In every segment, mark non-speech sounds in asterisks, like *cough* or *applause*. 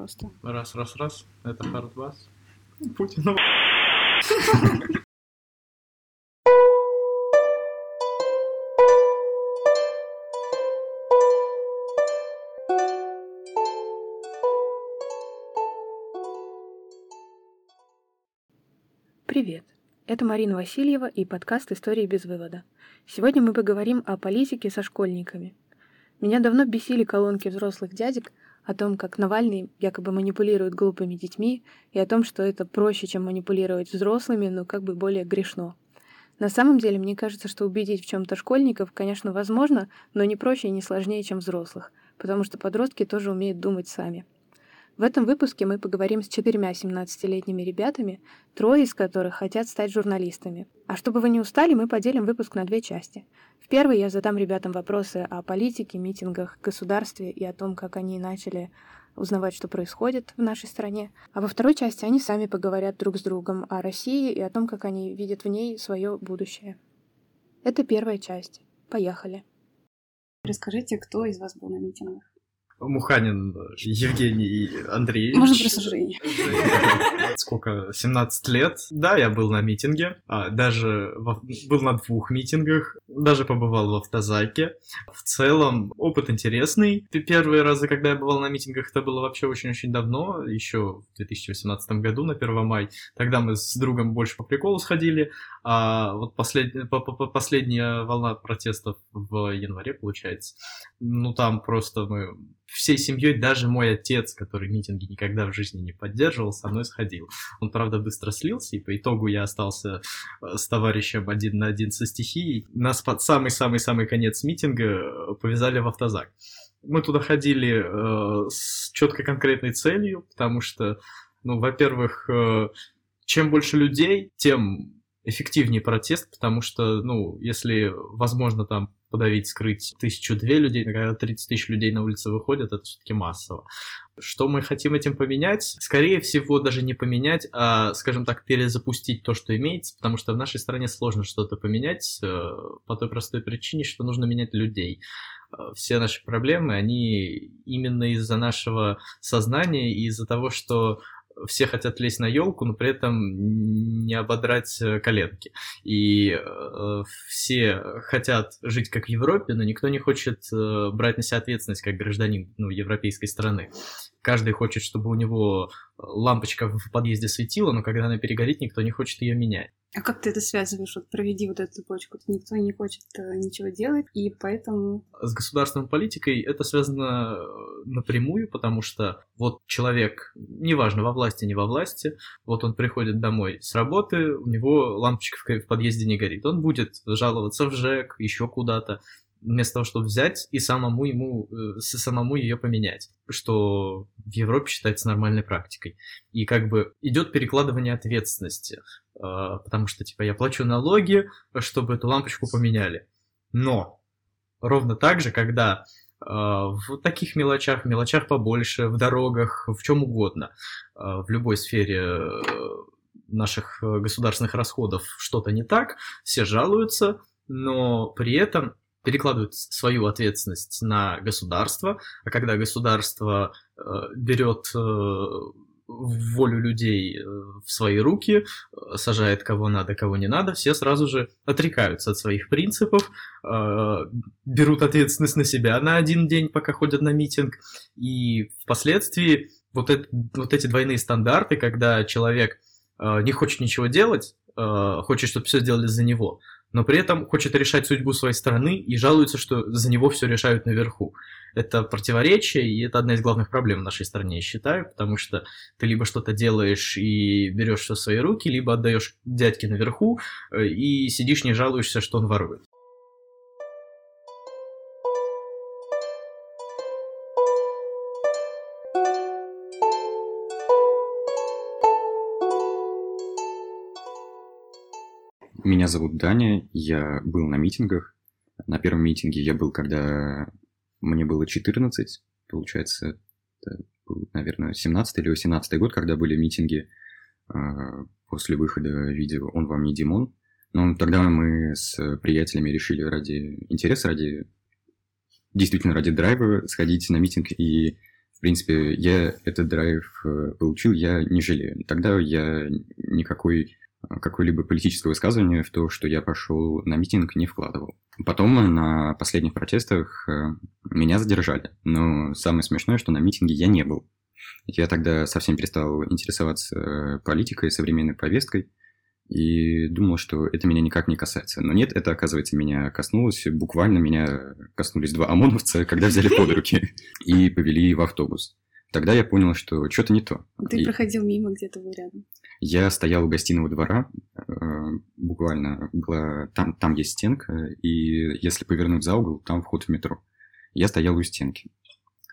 просто. Раз, раз, раз. Это хардбас. Путин. Привет! Это Марина Васильева и подкаст «Истории без вывода». Сегодня мы поговорим о политике со школьниками. Меня давно бесили колонки взрослых дядек о том, как Навальный якобы манипулирует глупыми детьми, и о том, что это проще, чем манипулировать взрослыми, но как бы более грешно. На самом деле, мне кажется, что убедить в чем-то школьников, конечно, возможно, но не проще и не сложнее, чем взрослых, потому что подростки тоже умеют думать сами. В этом выпуске мы поговорим с четырьмя 17-летними ребятами, трое из которых хотят стать журналистами. А чтобы вы не устали, мы поделим выпуск на две части. В первой я задам ребятам вопросы о политике, митингах, государстве и о том, как они начали узнавать, что происходит в нашей стране. А во второй части они сами поговорят друг с другом о России и о том, как они видят в ней свое будущее. Это первая часть. Поехали. Расскажите, кто из вас был на митингах? Муханин Евгений Андреевич. Можно просто Женя. Сколько? 17 лет. Да, я был на митинге. А, даже во, был на двух митингах. Даже побывал в автозаке. В целом, опыт интересный. Первые разы, когда я бывал на митингах, это было вообще очень-очень давно. Еще в 2018 году, на 1 май. Тогда мы с другом больше по приколу сходили. А вот послед... последняя волна протестов в январе, получается. Ну, там просто мы всей семьей, даже мой отец, который митинги никогда в жизни не поддерживал, со мной сходил. Он, правда, быстро слился, и по итогу я остался э, с товарищем один на один со стихией. Нас под самый-самый-самый конец митинга э, повязали в автозак. Мы туда ходили э, с четко конкретной целью, потому что, ну, во-первых, э, чем больше людей, тем эффективнее протест, потому что, ну, если возможно там подавить, скрыть тысячу-две людей, когда 30 тысяч людей на улице выходят, это все-таки массово. Что мы хотим этим поменять? Скорее всего, даже не поменять, а, скажем так, перезапустить то, что имеется, потому что в нашей стране сложно что-то поменять э, по той простой причине, что нужно менять людей э, все наши проблемы, они именно из-за нашего сознания и из-за того, что все хотят лезть на елку, но при этом не ободрать э, коленки. И э, все хотят жить как в Европе, но никто не хочет э, брать на себя ответственность как гражданин ну, европейской страны. Каждый хочет, чтобы у него лампочка в подъезде светила, но когда она перегорит, никто не хочет ее менять. А как ты это связываешь? Вот проведи вот эту цепочку. Никто не хочет э, ничего делать, и поэтому... С государственной политикой это связано э, напрямую, потому что вот человек, неважно, во власти, не во власти, вот он приходит домой с работы, у него лампочка в подъезде не горит. Он будет жаловаться в ЖЭК, еще куда-то вместо того, чтобы взять и самому ему, э, самому ее поменять, что в Европе считается нормальной практикой. И как бы идет перекладывание ответственности, э, потому что, типа, я плачу налоги, чтобы эту лампочку поменяли. Но ровно так же, когда э, в таких мелочах, мелочах побольше, в дорогах, в чем угодно, в любой сфере наших государственных расходов что-то не так, все жалуются, но при этом перекладывают свою ответственность на государство, а когда государство э, берет э, волю людей э, в свои руки, э, сажает кого надо, кого не надо, все сразу же отрекаются от своих принципов, э, берут ответственность на себя на один день, пока ходят на митинг, и впоследствии вот, это, вот эти двойные стандарты, когда человек не хочет ничего делать, хочет, чтобы все сделали за него, но при этом хочет решать судьбу своей страны и жалуется, что за него все решают наверху. Это противоречие, и это одна из главных проблем в нашей стране, я считаю, потому что ты либо что-то делаешь и берешь все в свои руки, либо отдаешь дядьке наверху э, и сидишь не жалуешься, что он ворует. Меня зовут Даня, я был на митингах. На первом митинге я был, когда мне было 14, получается, это был, наверное, 17 или 18 год, когда были митинги э, после выхода видео «Он вам не Димон». Но тогда мы с приятелями решили ради интереса, ради действительно ради драйва сходить на митинг и В принципе, я этот драйв э, получил, я не жалею. Тогда я никакой какое-либо политическое высказывание в то, что я пошел на митинг, не вкладывал. Потом на последних протестах э, меня задержали. Но самое смешное, что на митинге я не был. Я тогда совсем перестал интересоваться э, политикой, современной повесткой, и думал, что это меня никак не касается. Но нет, это, оказывается, меня коснулось. Буквально меня коснулись два ОМОНовца, когда взяли под *laughs* руки и повели в автобус. Тогда я понял, что что-то не то. Ты и... проходил мимо, где-то был рядом. Я стоял у гостиного двора, э, буквально была, там, там есть стенка, и если повернуть за угол, там вход в метро. Я стоял у стенки.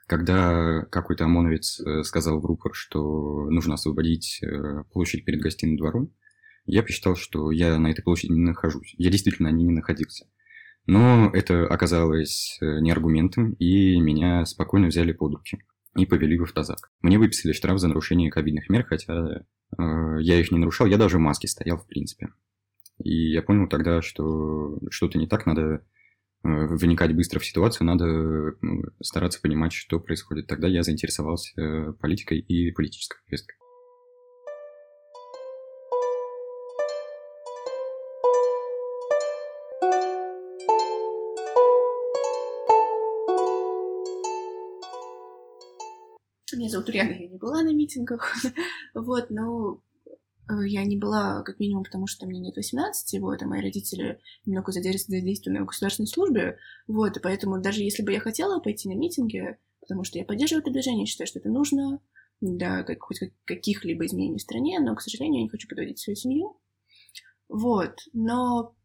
Когда какой-то ОМОНовец э, сказал в рупор, что нужно освободить э, площадь перед гостиным двором, я посчитал, что я на этой площади не нахожусь. Я действительно на ней не находился. Но это оказалось не аргументом, и меня спокойно взяли под руки и повели в автозак. Мне выписали штраф за нарушение ковидных мер, хотя э, я их не нарушал, я даже в маске стоял, в принципе. И я понял тогда, что что-то не так, надо э, вникать быстро в ситуацию, надо стараться понимать, что происходит. Тогда я заинтересовался э, политикой и политической повесткой. Меня зовут Ульяна, я не была на митингах, *laughs* вот, но э, я не была, как минимум, потому что мне нет 18, вот, а мои родители немного задействованы в государственной службе, вот, и поэтому даже если бы я хотела пойти на митинги, потому что я поддерживаю это движение, считаю, что это нужно для как, хоть каких-либо изменений в стране, но, к сожалению, я не хочу подводить свою семью, вот, но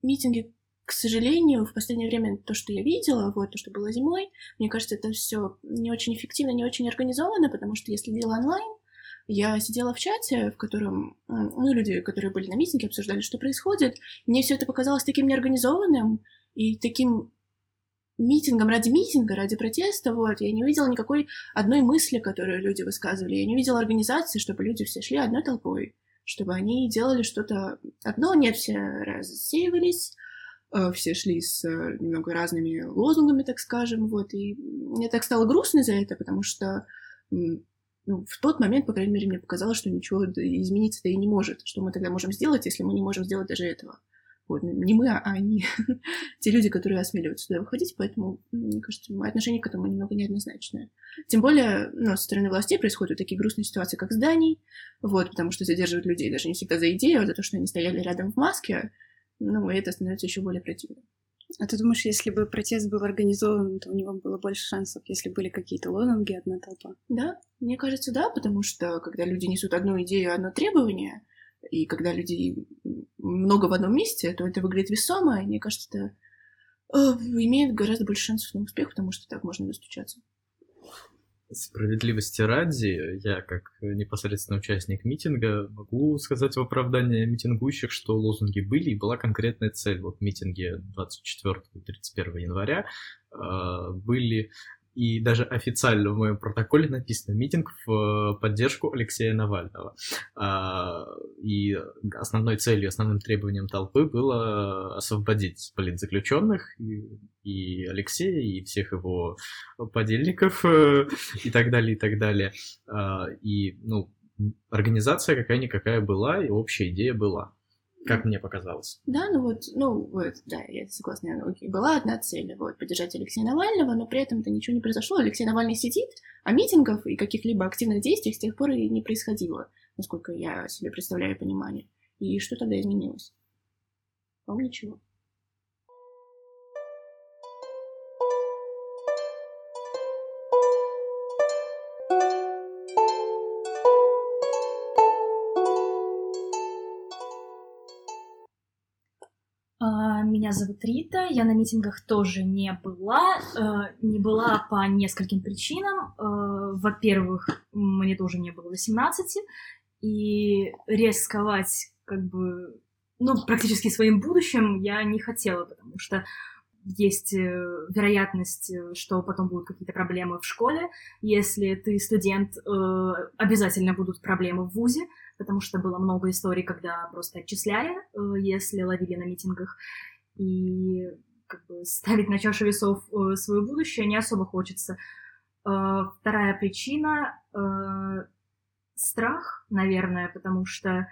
митинги к сожалению, в последнее время то, что я видела, вот то, что было зимой, мне кажется, это все не очень эффективно, не очень организовано, потому что если следила онлайн, я сидела в чате, в котором ну, люди, которые были на митинге, обсуждали, что происходит. Мне все это показалось таким неорганизованным и таким митингом ради митинга, ради протеста, вот, я не увидела никакой одной мысли, которую люди высказывали, я не увидела организации, чтобы люди все шли одной толпой, чтобы они делали что-то одно, нет, все рассеивались, все шли с э, немного разными лозунгами, так скажем, вот, и мне так стало грустно за это, потому что ну, в тот момент, по крайней мере, мне показалось, что ничего измениться-то и не может. Что мы тогда можем сделать, если мы не можем сделать даже этого? Вот, не мы, а они, *laughs* те люди, которые осмеливаются туда выходить, поэтому, мне кажется, мое отношение к этому немного неоднозначное. Тем более, ну, со стороны властей происходят такие грустные ситуации, как зданий, вот, потому что задерживают людей даже не всегда за идею, а за то, что они стояли рядом в маске, ну, и это становится еще более противным. А ты думаешь, если бы протест был организован, то у него было больше шансов, если были какие-то лозунги, одна толпа? Да, мне кажется, да, потому что когда люди несут одну идею, одно требование, и когда людей много в одном месте, то это выглядит весомо, и мне кажется, это э, имеет гораздо больше шансов на успех, потому что так можно достучаться. Справедливости ради, я как непосредственно участник митинга могу сказать в оправдание митингующих, что лозунги были и была конкретная цель. Вот митинги 24-31 января э, были и даже официально в моем протоколе написано митинг в э, поддержку Алексея Навального. А, и основной целью, основным требованием толпы было освободить политзаключенных и, и Алексея, и всех его подельников, э, и так далее, и так далее. А, и, ну, организация какая-никакая была, и общая идея была как мне показалось. Да, ну вот, ну вот, да, я согласна, окей, была одна цель, вот, поддержать Алексея Навального, но при этом-то ничего не произошло. Алексей Навальный сидит, а митингов и каких-либо активных действий с тех пор и не происходило, насколько я себе представляю понимание. И что тогда изменилось? По-моему, ничего. Меня зовут Рита, я на митингах тоже не была, э, не была по нескольким причинам. Э, во-первых, мне тоже не было 18, и рисковать как бы, ну, практически своим будущим я не хотела, потому что есть э, вероятность, что потом будут какие-то проблемы в школе. Если ты студент, обязательно будут проблемы в ВУЗе, потому что было много историй, когда просто отчисляли, если ловили на митингах и как бы ставить на чашу весов э, свое будущее не особо хочется. Э, вторая причина э, страх, наверное, потому что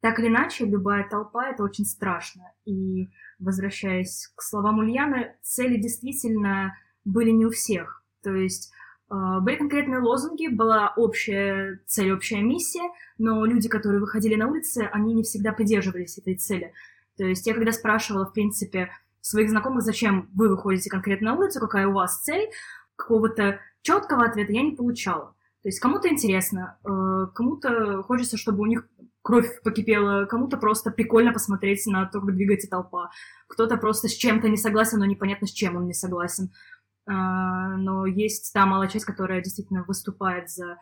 так или иначе любая толпа это очень страшно. И возвращаясь к словам Ульяны, цели действительно были не у всех. То есть э, были конкретные лозунги, была общая цель, общая миссия, но люди, которые выходили на улицы, они не всегда придерживались этой цели. То есть я когда спрашивала, в принципе, своих знакомых, зачем вы выходите конкретно на улицу, какая у вас цель, какого-то четкого ответа я не получала. То есть кому-то интересно, э, кому-то хочется, чтобы у них кровь покипела, кому-то просто прикольно посмотреть на то, как двигается толпа. Кто-то просто с чем-то не согласен, но непонятно, с чем он не согласен. А, но есть та малая часть, которая действительно выступает за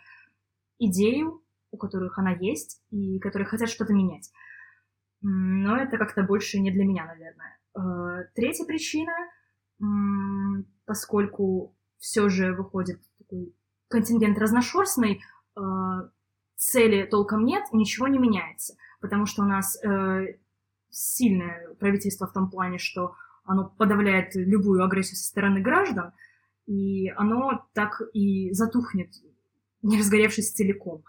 идею, у которых она есть, и которые хотят что-то менять. Но это как-то больше не для меня, наверное. А, третья причина, поскольку все же выходит такой контингент разношерстный, а, цели толком нет, ничего не меняется. Потому что у нас э, сильное правительство в том плане, что оно подавляет любую агрессию со стороны граждан, и оно так и затухнет, не разгоревшись целиком.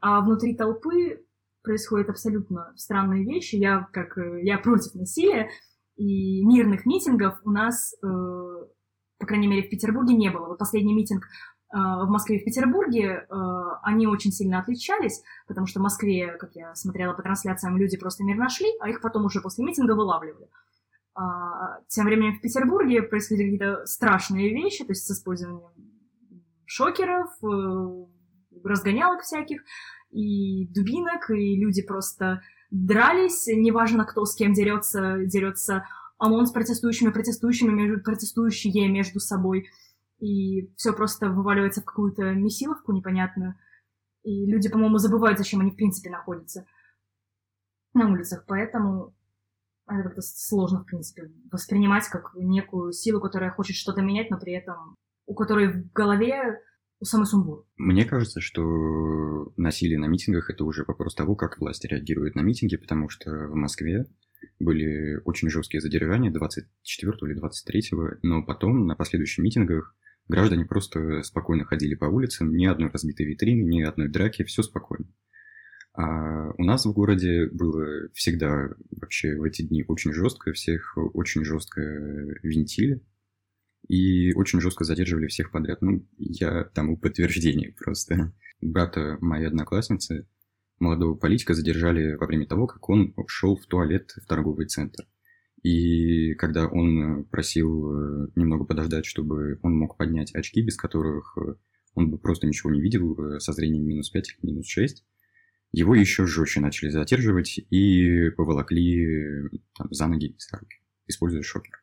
А внутри толпы происходят абсолютно странные вещи. Я, как, э, я против насилия, и мирных митингов у нас, э, по крайней мере, в Петербурге не было. Вот последний митинг а, в Москве и в Петербурге они очень сильно отличались, потому что в Москве, как я смотрела по трансляциям, люди просто мир нашли, а их потом уже после митинга вылавливали. А, тем временем в Петербурге происходили какие-то страшные вещи, то есть с использованием шокеров, э, разгонялок всяких, и дубинок, и люди просто дрались, неважно, кто с кем дерется, дерется ОМОН с протестующими, протестующими, между, протестующие между собой – и все просто вываливается в какую-то месиловку непонятную. И люди, по-моему, забывают, зачем они в принципе находятся на улицах. Поэтому это как-то сложно, в принципе, воспринимать как некую силу, которая хочет что-то менять, но при этом у которой в голове у самой сумбур. Мне кажется, что насилие на митингах – это уже вопрос того, как власти реагируют на митинги, потому что в Москве были очень жесткие задержания 24 или 23, но потом на последующих митингах Граждане просто спокойно ходили по улицам, ни одной разбитой витрины, ни одной драки, все спокойно. А у нас в городе было всегда вообще в эти дни очень жестко, всех очень жестко винтили и очень жестко задерживали всех подряд. Ну, я тому подтверждение просто. Брата моей одноклассницы, молодого политика, задержали во время того, как он шел в туалет в торговый центр. И когда он э, просил э, немного подождать, чтобы он мог поднять очки, без которых э, он бы просто ничего не видел, со зрением минус 5 или минус 6, его еще жестче начали задерживать и поволокли там, за ноги и за руки, используя шокер.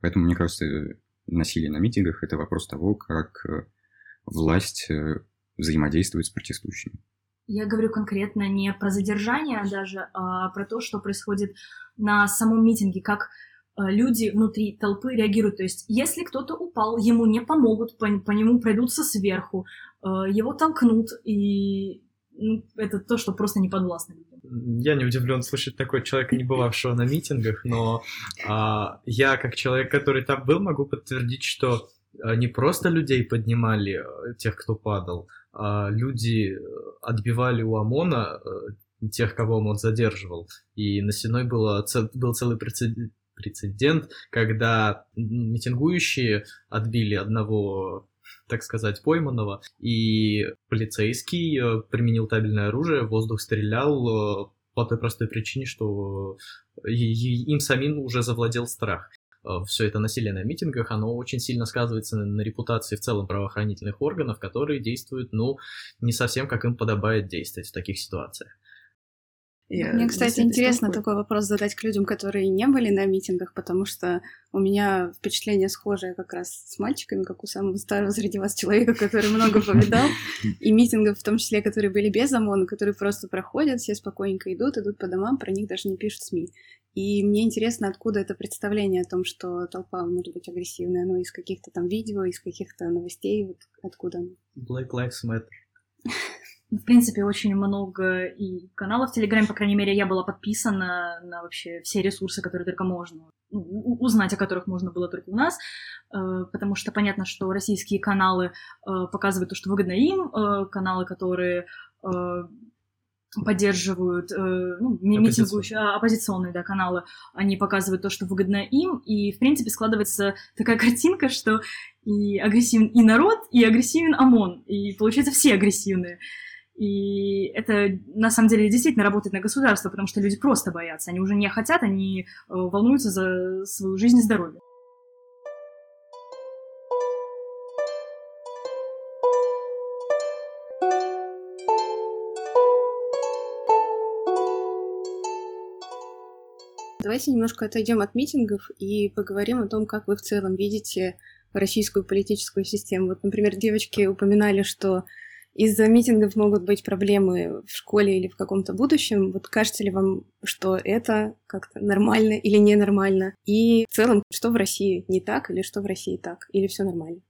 Поэтому, мне кажется, насилие на митингах – это вопрос того, как власть взаимодействует с протестующими. Я говорю конкретно не про задержание даже, а про то, что происходит на самом митинге, как э, люди внутри толпы реагируют. То есть, если кто-то упал, ему не помогут, по, по нему пройдутся сверху, э, его толкнут, и ну, это то, что просто не подвластно Я не удивлен слышать такой человека, не бывавшего на митингах, но а, я, как человек, который там был, могу подтвердить, что э, не просто людей поднимали, тех, кто падал, а, люди э, отбивали у ОМОНа э, тех, кого ОМОН задерживал. И на Сеной было, был целый прецедент, когда митингующие отбили одного так сказать, пойманного, и полицейский э, применил табельное оружие, воздух стрелял по той простой причине, что им самим уже завладел страх. Э, все это насилие на митингах, оно очень сильно сказывается на репутации в целом правоохранительных органов, которые действуют, ну, не совсем как им подобает действовать в таких ситуациях. Я Мне, кстати, интересно такой. такой вопрос задать к людям, которые не были на митингах, потому что у меня впечатление схожее как раз с мальчиками, как у самого старого среди вас человека, который много *laughs* повидал, и митингов, в том числе, которые были без ОМОНа, которые просто проходят, все спокойненько идут, идут по домам, про них даже не пишут СМИ. И мне интересно, откуда это представление о том, что толпа может быть агрессивная, ну, из каких-то там видео, из каких-то новостей, вот откуда оно? Black Lives Matter. *laughs* В принципе, очень много и каналов в Телеграме, по крайней мере, я была подписана на вообще все ресурсы, которые только можно. узнать о которых можно было только у нас, э, потому что понятно, что российские каналы э, показывают то, что выгодно им, э, каналы, которые поддерживают ну, митингующие, а, оппозиционные да, каналы, они показывают то, что выгодно им, и, в принципе, складывается такая *laughs* картинка, что и агрессивен и народ, и агрессивен ОМОН, и, получается, все агрессивные. И это на самом деле действительно работает на государство, потому что люди просто боятся. Они уже не хотят, они э, волнуются за свою жизнь и здоровье. Давайте немножко отойдем от митингов и поговорим о том, как вы в целом видите российскую политическую систему. Вот, например, девочки упоминали, что из-за митингов могут быть проблемы в школе или в каком-то будущем. Вот кажется ли вам, что это как-то нормально или ненормально? И в целом, что в России не так или что в России так? Или все нормально?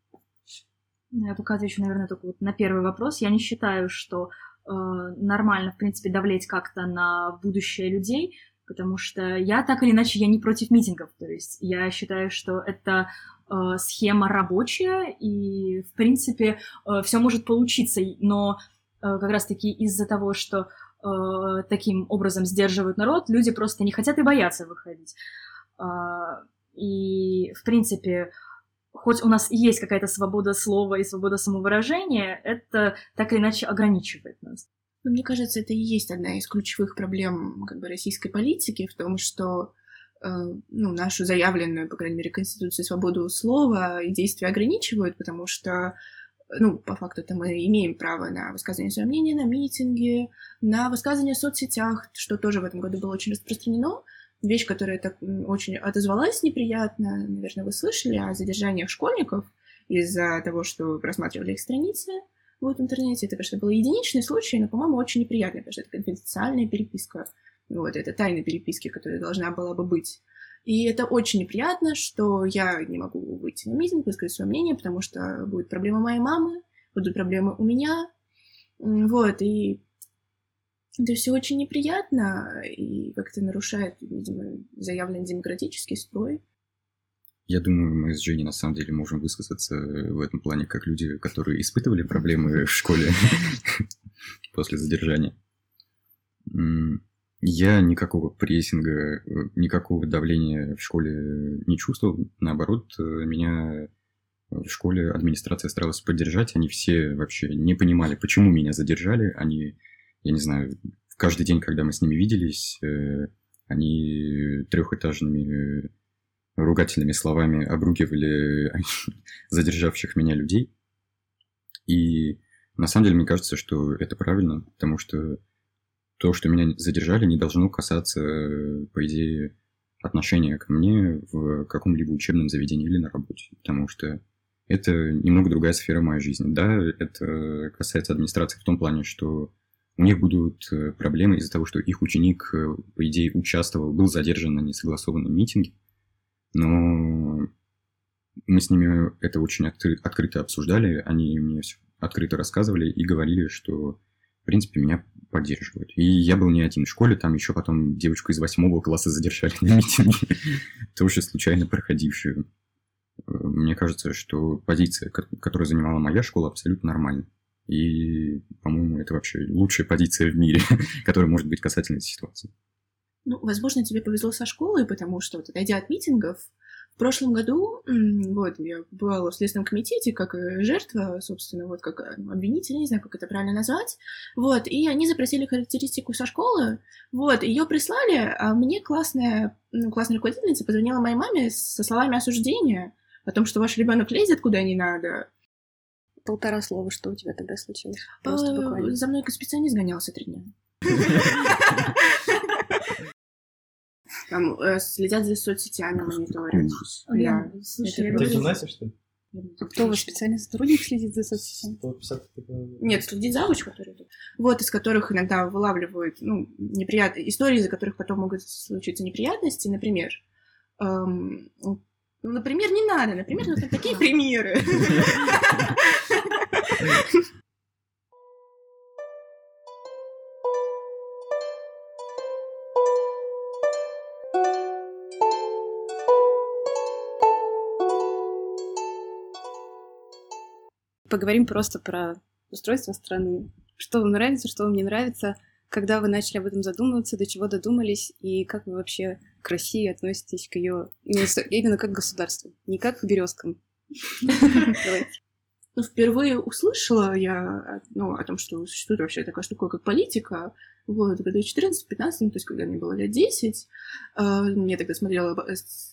Я пока отвечу, наверное, только вот на первый вопрос. Я не считаю, что э, нормально, в принципе, давлеть как-то на будущее людей, потому что я так или иначе я не против митингов. То есть я считаю, что это схема рабочая, и, в принципе, э, все может получиться, но э, как раз-таки из-за того, что э, таким образом сдерживают народ, люди просто не хотят и боятся выходить. Э, и, в принципе, хоть у нас есть какая-то свобода слова и свобода самовыражения, это так или иначе ограничивает нас. Но мне кажется, это и есть одна из ключевых проблем как бы, российской политики в том, что э, ну, нашу заявленную, по крайней мере, Конституцию свободу слова и действия ограничивают, потому что ну, по факту это мы имеем право на высказывание своего мнения, на митинги, на высказывание в соцсетях, что тоже в этом году было очень распространено. Вещь, которая так очень отозвалась неприятно, наверное, вы слышали о задержаниях школьников из-за того, что просматривали их страницы вот в интернете. Это, конечно, был единичный случай, но, по-моему, очень неприятный, потому что это конфиденциальная переписка. Вот, это тайна переписки, которая должна была бы быть. И это очень неприятно, что я не могу выйти на митинг, высказать свое мнение, потому что будет проблема моей мамы, будут проблемы у меня. Вот, и это все очень неприятно и как-то нарушает, видимо, заявленный демократический строй. Я думаю, мы с Женей на самом деле можем высказаться в этом плане как люди, которые испытывали проблемы в школе *laughs* после задержания. Я никакого прессинга, никакого давления в школе не чувствовал. Наоборот, меня в школе администрация старалась поддержать. Они все вообще не понимали, почему меня задержали. Они, я не знаю, каждый день, когда мы с ними виделись, э, они трехэтажными ругательными словами обругивали *laughs* задержавших меня людей. И на самом деле мне кажется, что это правильно, потому что то, что меня задержали, не должно касаться, по идее, отношения ко мне в каком-либо учебном заведении или на работе, потому что это немного другая сфера моей жизни. Да, это касается администрации в том плане, что у них будут э, проблемы из-за того, что их ученик, э, по идее, участвовал, был задержан на несогласованном митинге, но мы с ними это очень откры- открыто обсуждали, они мне все открыто рассказывали и говорили, что, принципе, меня поддерживают. И я был не один в школе, там еще потом девочку из восьмого класса задержали на митинге, *laughs* тоже случайно проходившую. Мне кажется, что позиция, которую занимала моя школа, абсолютно нормальна. И, по-моему, это вообще лучшая позиция в мире, *laughs* которая может быть касательно этой ситуации. Ну, возможно, тебе повезло со школой, потому что, вот, отойдя от митингов, в прошлом году, вот, я бывала в Следственном комитете как жертва, собственно, вот, как э, обвинитель, не знаю, как это правильно назвать, вот, и они запросили характеристику со школы, вот, ее прислали, а мне классная, ну, классная руководительница позвонила моей маме со словами осуждения о том, что ваш ребенок лезет куда не надо. Полтора слова, что у тебя тогда случилось? Просто буквально. За мной специалист гонялся три дня. *laughs* Там э, следят за соцсетями, мониторят. Да. Слушай, я говорю... что ли? А кто ваш специальный сотрудник следит за соцсетями? Нет, следит завуч, который тут. Вот, из которых иногда вылавливают, ну, неприятные истории, из-за которых потом могут случиться неприятности, например. Эм, например, не надо, например, вот такие примеры. *laughs* *laughs* поговорим просто про устройство страны. Что вам нравится, что вам не нравится, когда вы начали об этом задумываться, до чего додумались, и как вы вообще к России относитесь, к ее именно как к государству, не как к березкам. *laughs* Давайте. Ну, впервые услышала я ну, о том, что существует вообще такая штука, как политика, вот, в году 14-15, ну, то есть, когда мне было лет 10, э, я тогда смотрела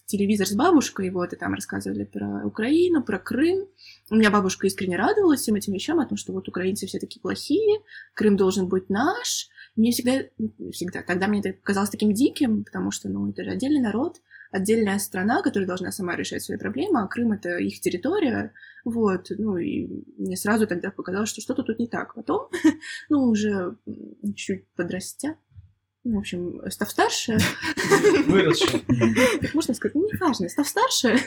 телевизор с бабушкой, вот, и там рассказывали про Украину, про Крым. У меня бабушка искренне радовалась всем этим вещам, о том, что вот украинцы все такие плохие, Крым должен быть наш. Мне всегда, всегда, тогда мне это казалось таким диким, потому что, ну, это же отдельный народ, отдельная страна, которая должна сама решать свои проблемы, а Крым — это их территория, вот, ну, и мне сразу тогда показалось, что что-то тут не так. Потом, *laughs* ну, уже чуть подрастя, ну, в общем, став старше... *laughs* Выросшая. Как можно сказать, ну, неважно, став старше.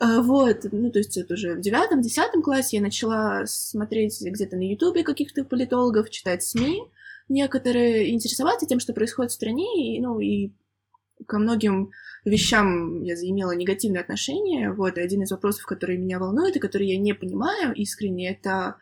А, вот, ну, то есть это уже в девятом, десятом классе я начала смотреть где-то на ютубе каких-то политологов, читать СМИ, некоторые интересоваться тем, что происходит в стране, и, ну, и ко многим вещам я заимела негативное отношение. Вот, и один из вопросов, который меня волнует и который я не понимаю искренне, это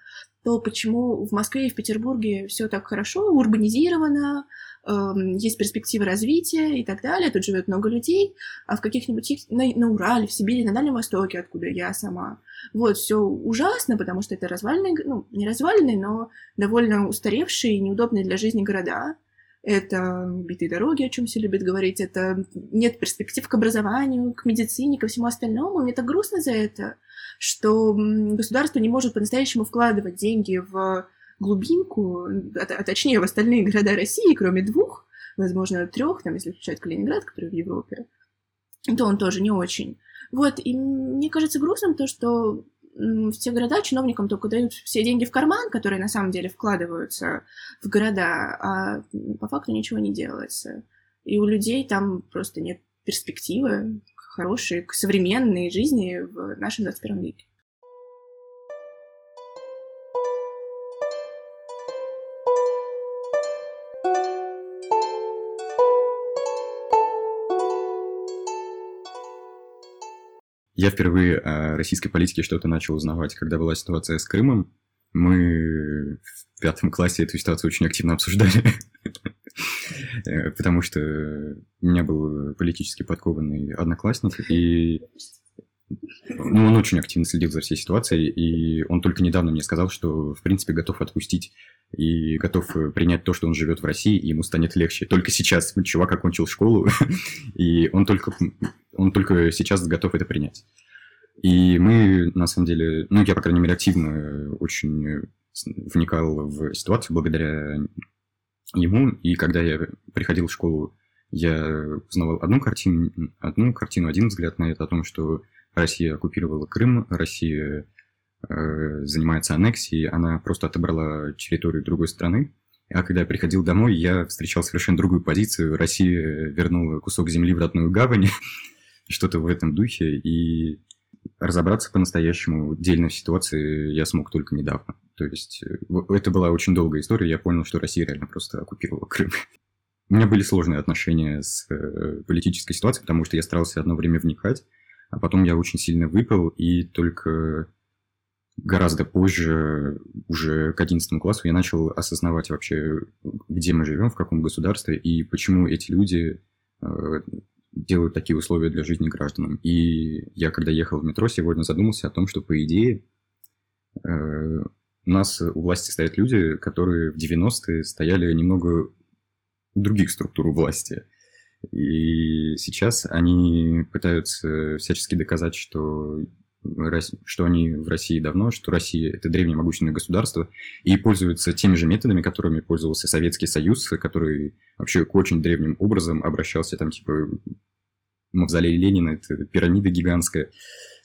то, почему в Москве и в Петербурге все так хорошо, урбанизировано, э, есть перспективы развития и так далее, тут живет много людей, а в каких-нибудь на, на Урале, в Сибири, на Дальнем Востоке, откуда я сама, вот, все ужасно, потому что это развальные, ну, не развальные, но довольно устаревшие и неудобные для жизни города, это битые дороги, о чем все любят говорить, это нет перспектив к образованию, к медицине, ко всему остальному. Мне так грустно за это, что государство не может по-настоящему вкладывать деньги в глубинку, а, а точнее в остальные города России, кроме двух, возможно, трех, там, если включать Калининград, который в Европе, то он тоже не очень. Вот, и мне кажется грустным то, что в те города чиновникам только дают все деньги в карман, которые на самом деле вкладываются в города, а по факту ничего не делается. И у людей там просто нет перспективы хорошей, современной жизни в нашем 21 веке. Я впервые о российской политике что-то начал узнавать, когда была ситуация с Крымом. Мы в пятом классе эту ситуацию очень активно обсуждали, э, потому что у меня был политически подкованный одноклассник, и ну, он очень активно следил за всей ситуацией, и он только недавно мне сказал, что, в принципе, готов отпустить и готов принять то, что он живет в России, и ему станет легче. Только сейчас чувак окончил школу, *laughs* и он только он только сейчас готов это принять. И мы, на самом деле, ну, я, по крайней мере, активно очень вникал в ситуацию благодаря ему. И когда я приходил в школу, я узнавал одну картину, одну картину, один взгляд на это, о том, что Россия оккупировала Крым, Россия э, занимается аннексией, она просто отобрала территорию другой страны. А когда я приходил домой, я встречал совершенно другую позицию. Россия вернула кусок земли в родную гавань, *laughs* что-то в этом духе, и разобраться по-настоящему отдельно в ситуации я смог только недавно. То есть э, это была очень долгая история, я понял, что Россия реально просто оккупировала Крым. *laughs* У меня были сложные отношения с э, политической ситуацией, потому что я старался одно время вникать, а потом я очень сильно выпал, и только гораздо позже, уже к 11 классу, я начал осознавать вообще, где мы живем, в каком государстве, и почему эти люди э, делают такие условия для жизни гражданам. И я, когда ехал в метро сегодня, задумался о том, что, по идее, э, у нас у власти стоят люди, которые в 90-е стояли немного у других структур власти. И сейчас они пытаются всячески доказать, что, что они в России давно, что Россия – это древнее могущественное государство, и пользуются теми же методами, которыми пользовался Советский Союз, который вообще очень древним образом обращался там, типа, мавзолей Ленина, это пирамида гигантская,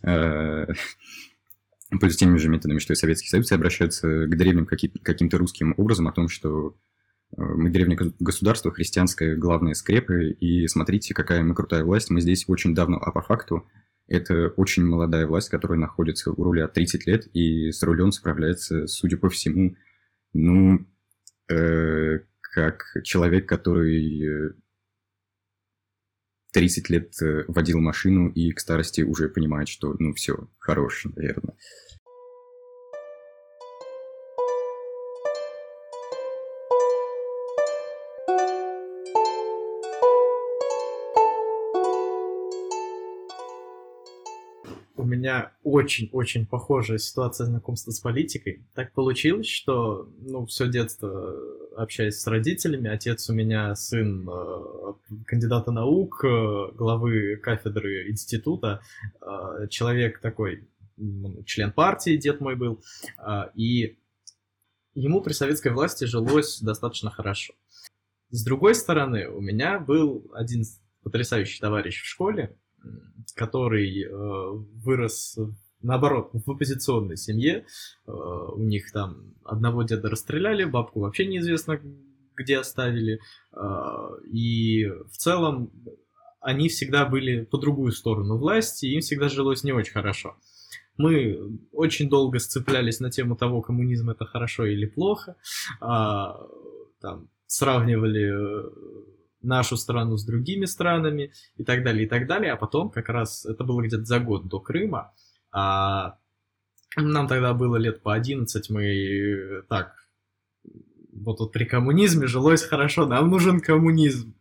э, *laughs* пользуясь теми же методами, что и Советский Союз, обращаются к древним каким-то русским образом о том, что э, мы древнее государство, христианское, главные скрепы, и смотрите, какая мы крутая власть, мы здесь очень давно, а по факту это очень молодая власть, которая находится у руля 30 лет, и с рулем справляется, судя по всему, ну, э, как человек, который 30 лет э, водил машину и к старости уже понимает, что, ну, все, хорош, наверное. Меня очень-очень похожая ситуация знакомства с политикой. Так получилось, что, ну, все детство общаясь с родителями, отец у меня сын э, кандидата наук, э, главы кафедры института, э, человек такой, член партии, дед мой был, и ему при советской власти жилось достаточно хорошо. С другой стороны, у меня был один потрясающий товарищ в школе, который э, вырос, наоборот, в оппозиционной семье. Э, у них там одного деда расстреляли, бабку вообще неизвестно где оставили. Э, и в целом они всегда были по другую сторону власти, им всегда жилось не очень хорошо. Мы очень долго сцеплялись на тему того, коммунизм это хорошо или плохо. А, там, сравнивали нашу страну с другими странами и так далее, и так далее. А потом как раз это было где-то за год до Крыма. А нам тогда было лет по 11, мы э, так, вот, вот при коммунизме жилось хорошо, нам нужен коммунизм.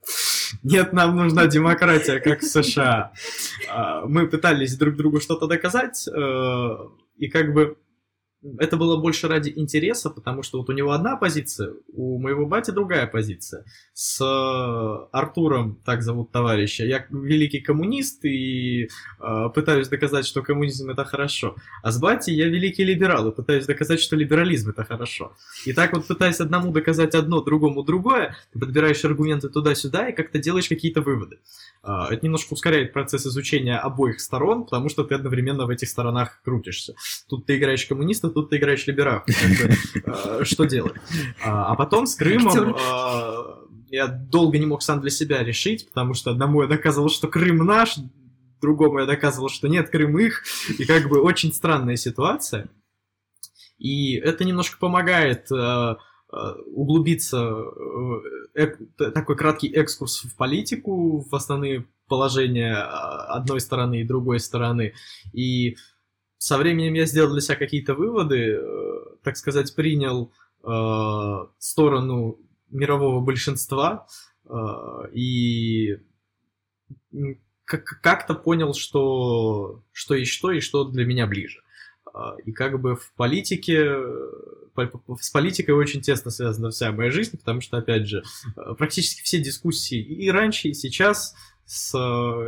Нет, нам нужна демократия, как в США. А, мы пытались друг другу что-то доказать, э, и как бы это было больше ради интереса, потому что вот у него одна позиция, у моего бати другая позиция. С э, Артуром, так зовут товарища, я великий коммунист и э, пытаюсь доказать, что коммунизм это хорошо. А с бати я великий либерал и пытаюсь доказать, что либерализм это хорошо. И так вот пытаясь одному доказать одно, другому другое, ты подбираешь аргументы туда-сюда и как-то делаешь какие-то выводы. Э, это немножко ускоряет процесс изучения обоих сторон, потому что ты одновременно в этих сторонах крутишься. Тут ты играешь коммуниста, тут ты играешь либерал. Э, *laughs* что делать? А, а потом с Крымом э, я долго не мог сам для себя решить, потому что одному я доказывал, что Крым наш, другому я доказывал, что нет, Крым их, и как бы очень странная ситуация. И это немножко помогает э, углубиться такой краткий экскурс в политику, в основные положения одной стороны и другой стороны. И со временем я сделал для себя какие-то выводы, э, так сказать, принял э, сторону мирового большинства э, и как-то понял, что, что есть что и что для меня ближе. И как бы в политике, с политикой очень тесно связана вся моя жизнь, потому что, опять же, практически все дискуссии и раньше, и сейчас с,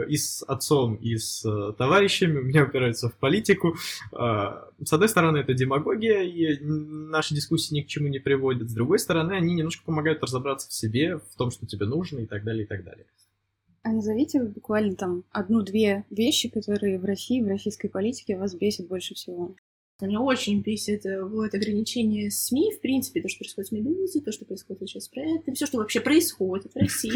и с отцом, и с э, товарищами, у меня упираются в политику. А, с одной стороны, это демагогия, и наши дискуссии ни к чему не приводят. С другой стороны, они немножко помогают разобраться в себе, в том, что тебе нужно, и так далее, и так далее. А назовите буквально там одну-две вещи, которые в России, в российской политике вас бесит больше всего. Меня очень бесит э, вот, ограничение СМИ, в принципе, то, что происходит с Медузой, то, что происходит сейчас с проектом, все, что вообще происходит в России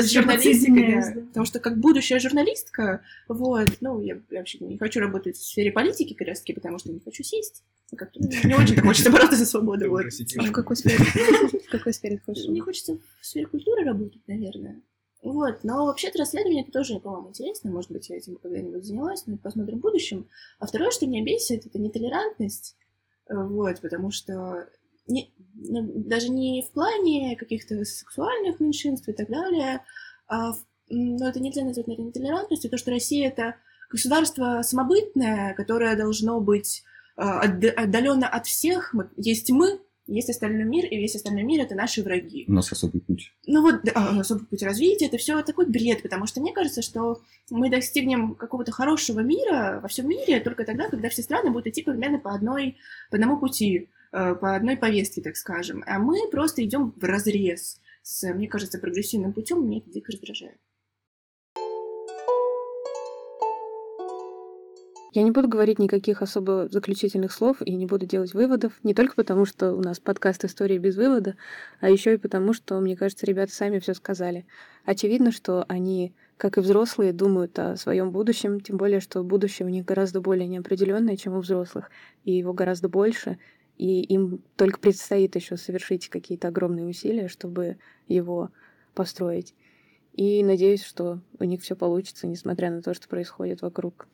с *laughs* журналистикой. Потому что как будущая журналистка, вот, ну, я вообще не хочу работать в сфере политики, как раз таки, потому что не хочу сесть. Как-то не очень хочется бороться за свободу. А в какой сфере? В какой сфере хочешь? Мне хочется в сфере культуры работать, наверное. Вот, но вообще-то расследование это тоже, по-моему, интересно. Может быть, я этим когда-нибудь занялась, но посмотрим в будущем. А второе, что меня бесит, это нетолерантность. Вот, потому что не, ну, даже не в плане каких-то сексуальных меньшинств и так далее, а в, ну, это нельзя назвать, наверное, нетолерантностью, то, что Россия — это государство самобытное, которое должно быть а, отдаленно от всех. Есть мы, есть остальной мир, и весь остальной мир это наши враги. У нас особый путь. Ну вот, да, особый путь развития, это все такой бред, потому что мне кажется, что мы достигнем какого-то хорошего мира во всем мире только тогда, когда все страны будут идти примерно по одной, по одному пути, э, по одной повестке, так скажем. А мы просто идем в разрез с, мне кажется, прогрессивным путем, мне это дико раздражает. Я не буду говорить никаких особо заключительных слов и не буду делать выводов, не только потому, что у нас подкаст «История без вывода», а еще и потому, что, мне кажется, ребята сами все сказали. Очевидно, что они, как и взрослые, думают о своем будущем, тем более, что будущее у них гораздо более неопределенное, чем у взрослых, и его гораздо больше, и им только предстоит еще совершить какие-то огромные усилия, чтобы его построить. И надеюсь, что у них все получится, несмотря на то, что происходит вокруг.